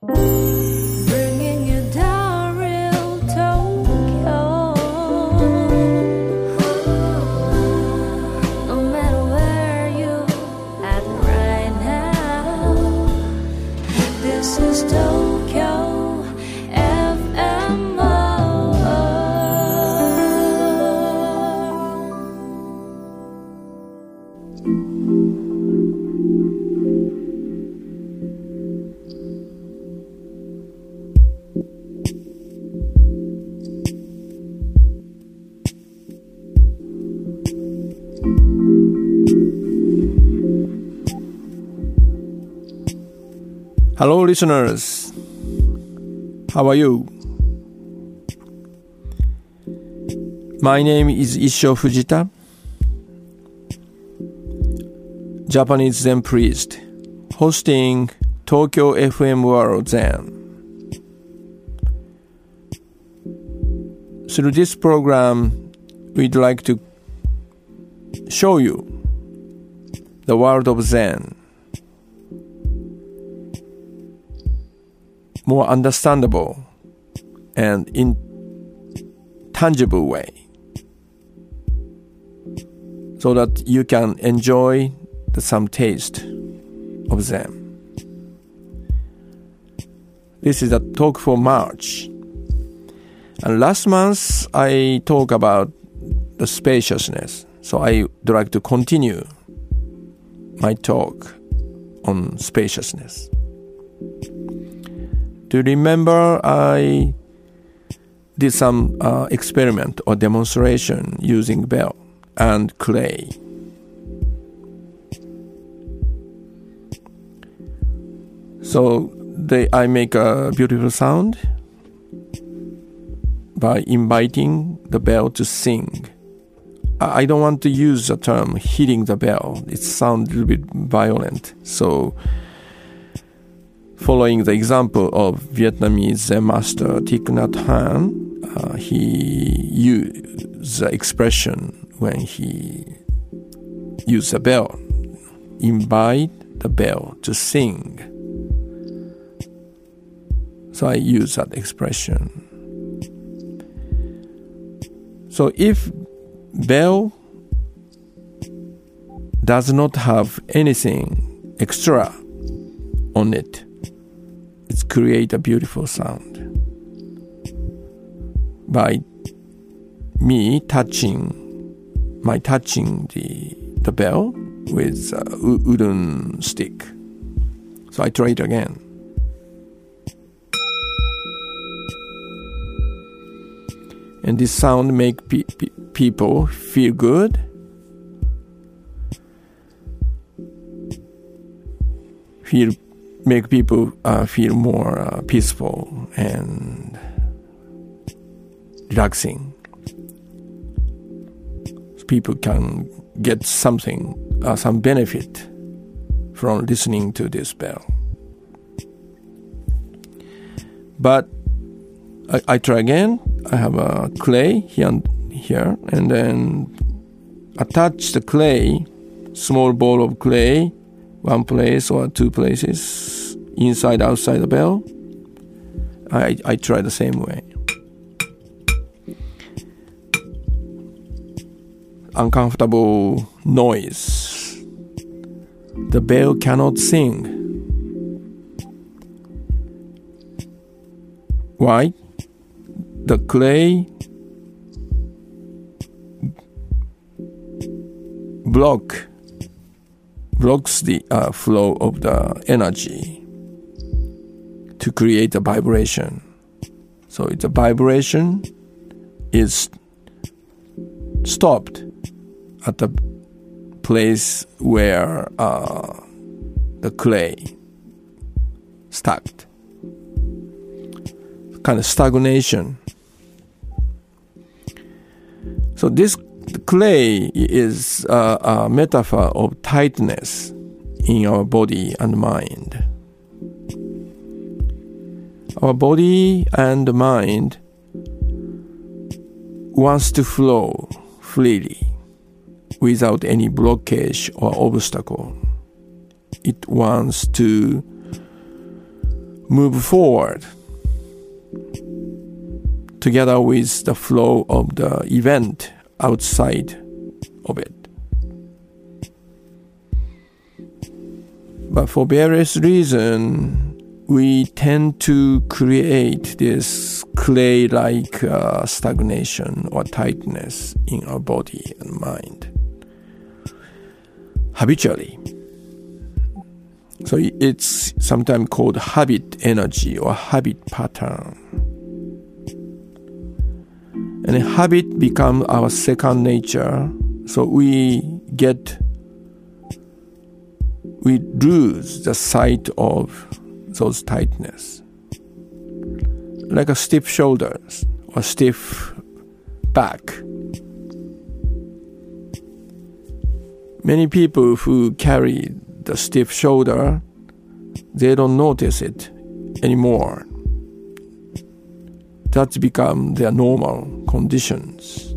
Bringing Hello, listeners. How are you? My name is Issho Fujita, Japanese Zen priest, hosting Tokyo FM World Zen. Through this program, we'd like to show you the world of Zen. More understandable and intangible way so that you can enjoy the, some taste of them. This is a talk for March. And last month I talked about the spaciousness. So I would like to continue my talk on spaciousness. Do you remember I did some uh, experiment or demonstration using bell and clay? So they, I make a beautiful sound by inviting the bell to sing. I don't want to use the term hitting the bell. It sounds a little bit violent. So following the example of Vietnamese master Thich Nhat Hanh, uh, he used the expression when he used the bell, invite the bell to sing. So I use that expression. So if bell does not have anything extra on it, it create a beautiful sound by me touching my touching the the bell with a wooden stick. So i try it again. And this sound make pe- pe- people feel good. Feel make people uh, feel more uh, peaceful and relaxing. People can get something, uh, some benefit from listening to this bell. But I, I try again. I have a clay here and here, and then attach the clay, small ball of clay, one place or two places, inside, outside the bell. I, I try the same way. Uncomfortable noise. The bell cannot sing. Why? The clay block blocks the uh, flow of the energy to create a vibration. So it's a vibration is stopped at the place where uh, the clay stuck. Kind of stagnation. So this clay is a, a metaphor of tightness in our body and mind. Our body and mind wants to flow freely without any blockage or obstacle. It wants to move forward together with the flow of the event outside of it. But for various reasons, we tend to create this clay like uh, stagnation or tightness in our body and mind habitually. So it's sometimes called habit energy or habit pattern. And habit becomes our second nature. So we get we lose the sight of those tightness. Like a stiff shoulders or stiff back. Many people who carry the stiff shoulder, they don't notice it anymore. That's become their normal conditions.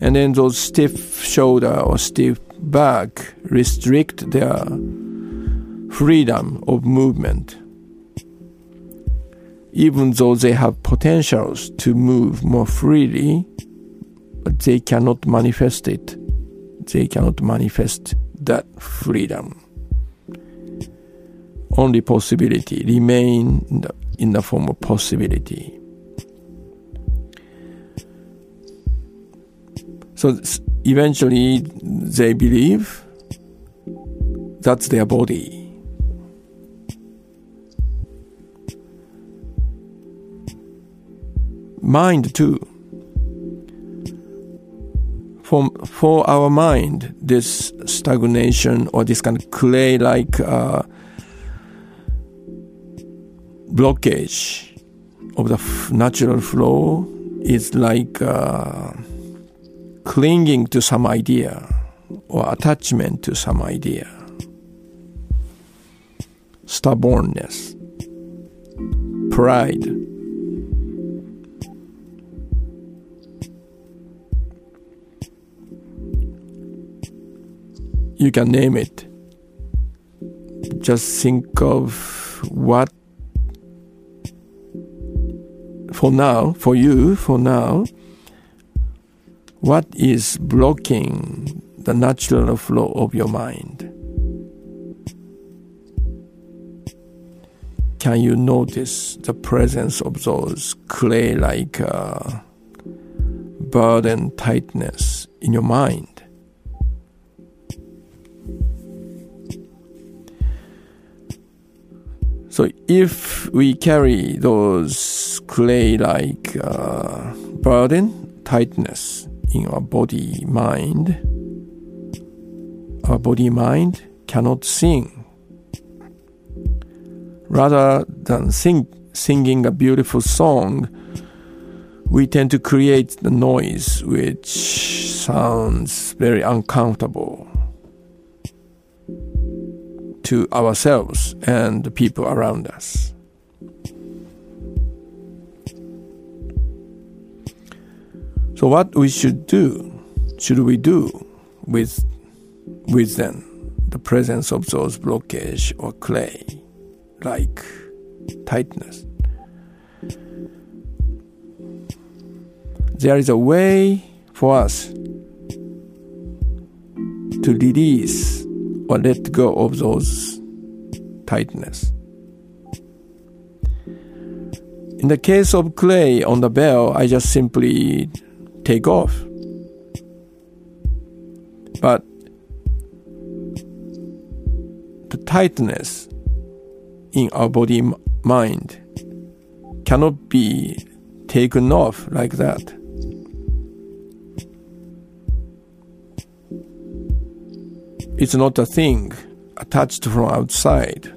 And then those stiff shoulder or stiff back restrict their freedom of movement. Even though they have potentials to move more freely, but they cannot manifest it. They cannot manifest that freedom. Only possibility remain in the, in the form of possibility. So eventually they believe that's their body. Mind too. For, for our mind, this stagnation or this kind of clay like uh, blockage of the f- natural flow is like uh, clinging to some idea or attachment to some idea, stubbornness, pride. You can name it. Just think of what, for now, for you, for now, what is blocking the natural flow of your mind? Can you notice the presence of those clay like uh, burden tightness in your mind? So if we carry those clay like uh, burden tightness in our body mind, our body mind cannot sing. Rather than sing, singing a beautiful song, we tend to create the noise which sounds very uncomfortable to ourselves and the people around us. So what we should do, should we do with with them the presence of those blockage or clay like tightness. There is a way for us to release or let go of those tightness. In the case of clay on the bell, I just simply take off. But the tightness in our body mind cannot be taken off like that. It's not a thing attached from outside.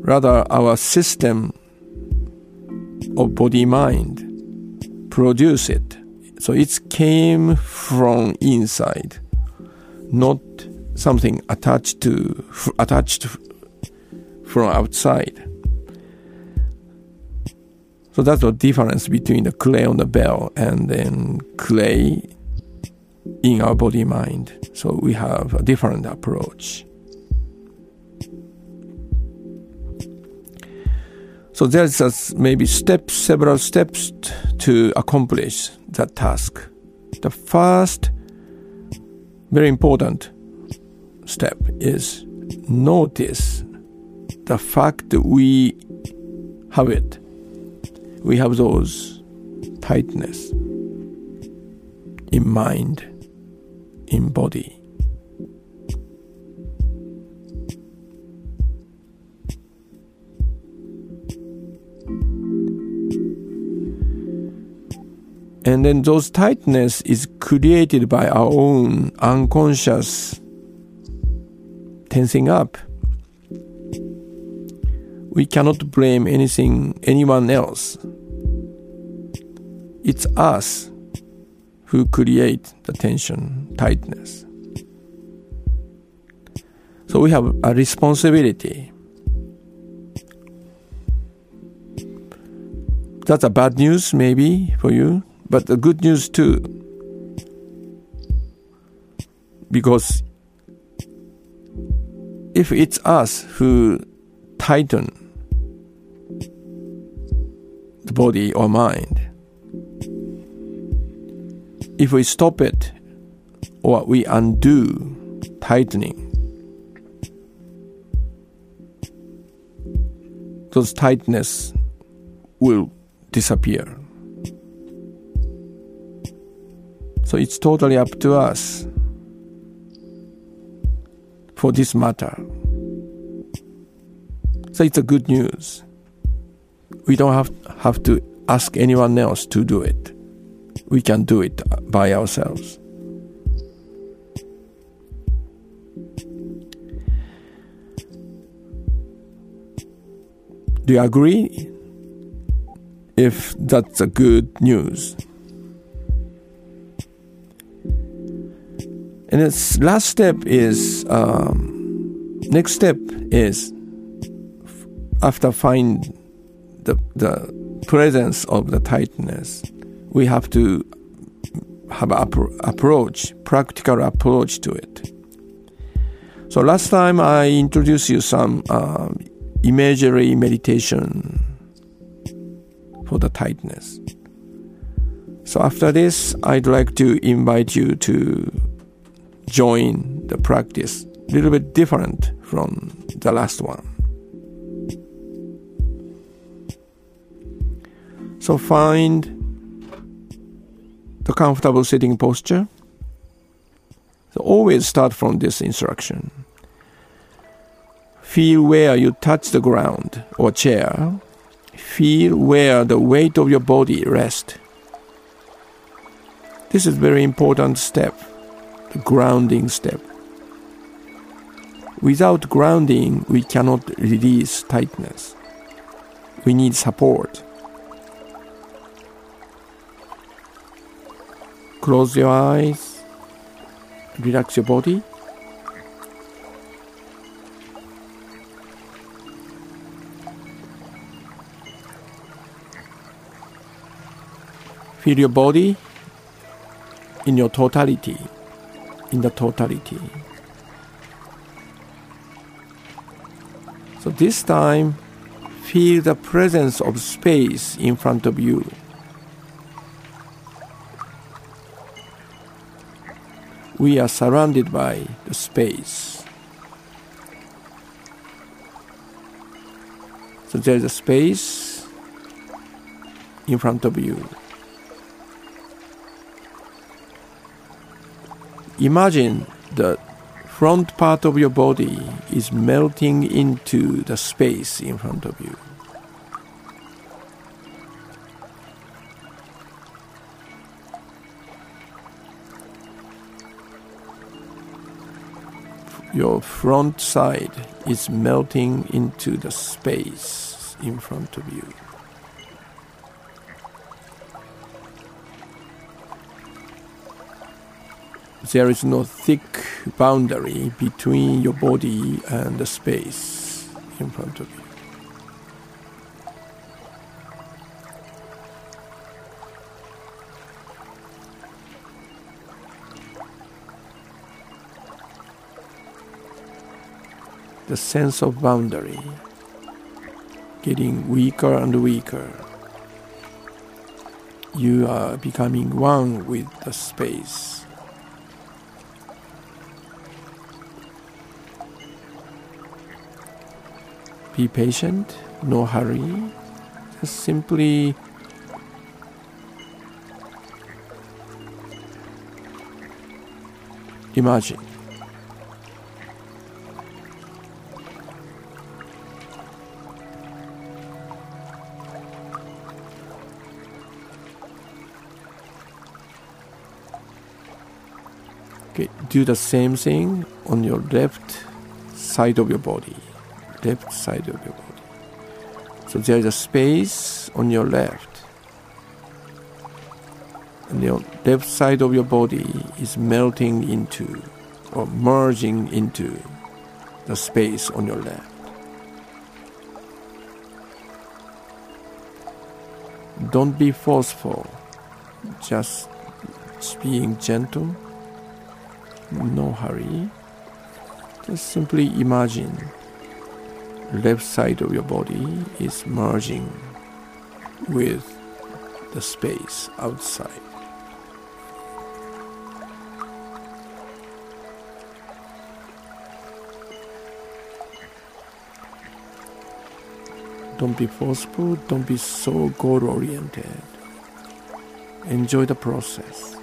Rather, our system of body mind produce it. So it came from inside, not something attached to attached from outside. So that's the difference between the clay on the bell and then clay in our body mind. So we have a different approach. So there's a maybe steps, several steps to accomplish that task. The first, very important step is notice the fact that we have it. We have those tightness in mind, in body. And then those tightness is created by our own unconscious tensing up. We cannot blame anything, anyone else. It's us who create the tension, tightness. So we have a responsibility. That's a bad news, maybe, for you, but the good news too. Because if it's us who tighten the body or mind, if we stop it or we undo tightening, those tightness will disappear. So it's totally up to us for this matter. So it's a good news. We don't have, have to ask anyone else to do it. We can do it by ourselves. Do you agree? If that's a good news. And its last step is um, next step is after find the the presence of the tightness, we have to have an approach, practical approach to it. So last time I introduced you some um, imagery meditation for the tightness. So after this, I'd like to invite you to join the practice a little bit different from the last one. So find the comfortable sitting posture. So always start from this instruction. Feel where you touch the ground or chair. Feel where the weight of your body rests. This is very important step the grounding step. Without grounding, we cannot release tightness. We need support. Close your eyes, relax your body. Feel your body in your totality in the totality. So this time, feel the presence of space in front of you. We are surrounded by the space. So there's a space in front of you. Imagine the front part of your body is melting into the space in front of you. Your front side is melting into the space in front of you. there is no thick boundary between your body and the space in front of you. The sense of boundary getting weaker and weaker. You are becoming one with the space. Be patient, no hurry. Just simply imagine. Do the same thing on your left side of your body. Left side of your body. So there is a space on your left. And your left side of your body is melting into or merging into the space on your left. Don't be forceful, just being gentle no hurry. Just simply imagine left side of your body is merging with the space outside. Don't be forceful, don't be so goal oriented. Enjoy the process.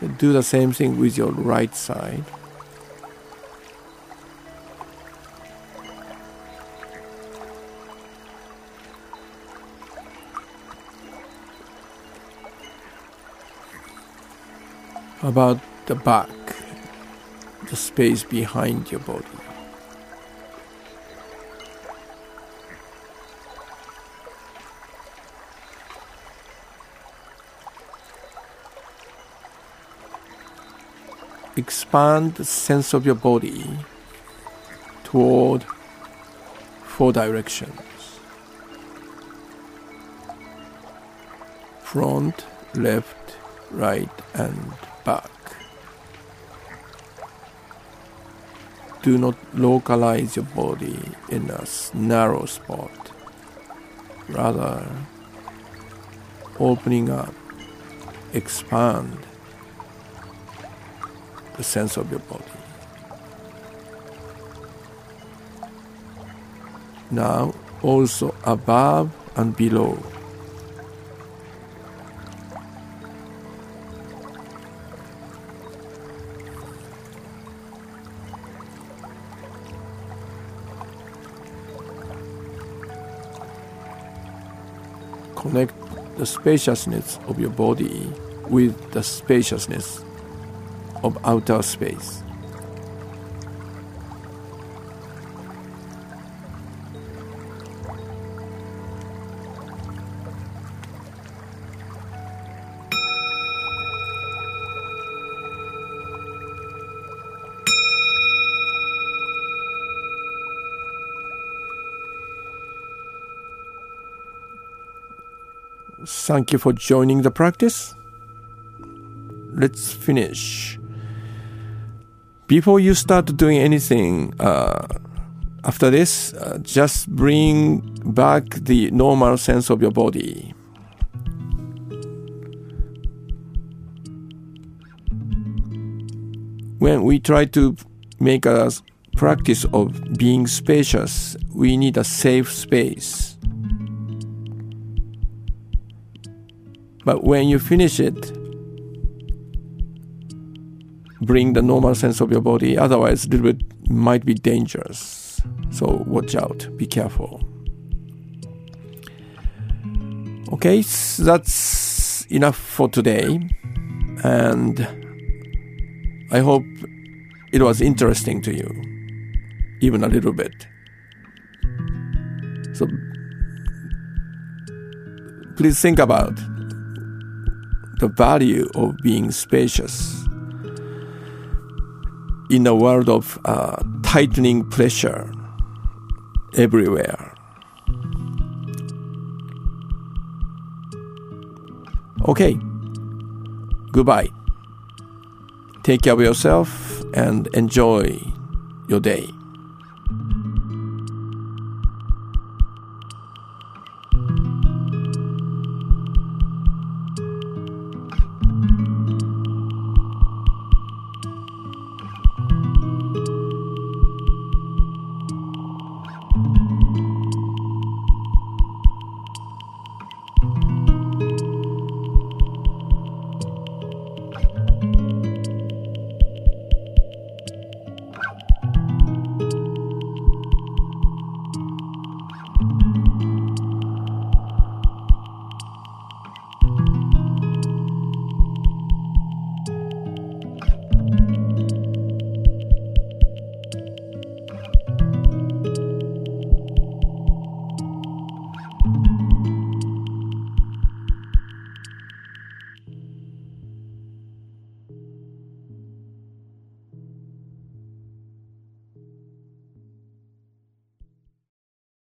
Do the same thing with your right side. About the back, the space behind your body? Expand the sense of your body toward four directions front, left, right, and back. Do not localize your body in a narrow spot, rather, opening up, expand the sense of your body. Now, also above and below. Connect the spaciousness of your body with the spaciousness of outer space. Thank you for joining the practice. Let's finish. Before you start doing anything uh, after this, uh, just bring back the normal sense of your body. When we try to make a practice of being spacious, we need a safe space. But when you finish it, bring the normal sense of your body. Otherwise, a little bit might be dangerous. So watch out. Be careful. Okay, so that's enough for today. And I hope it was interesting to you, even a little bit. So please think about the value of being spacious in a world of uh, tightening pressure everywhere. Okay, goodbye. Take care of yourself and enjoy your day.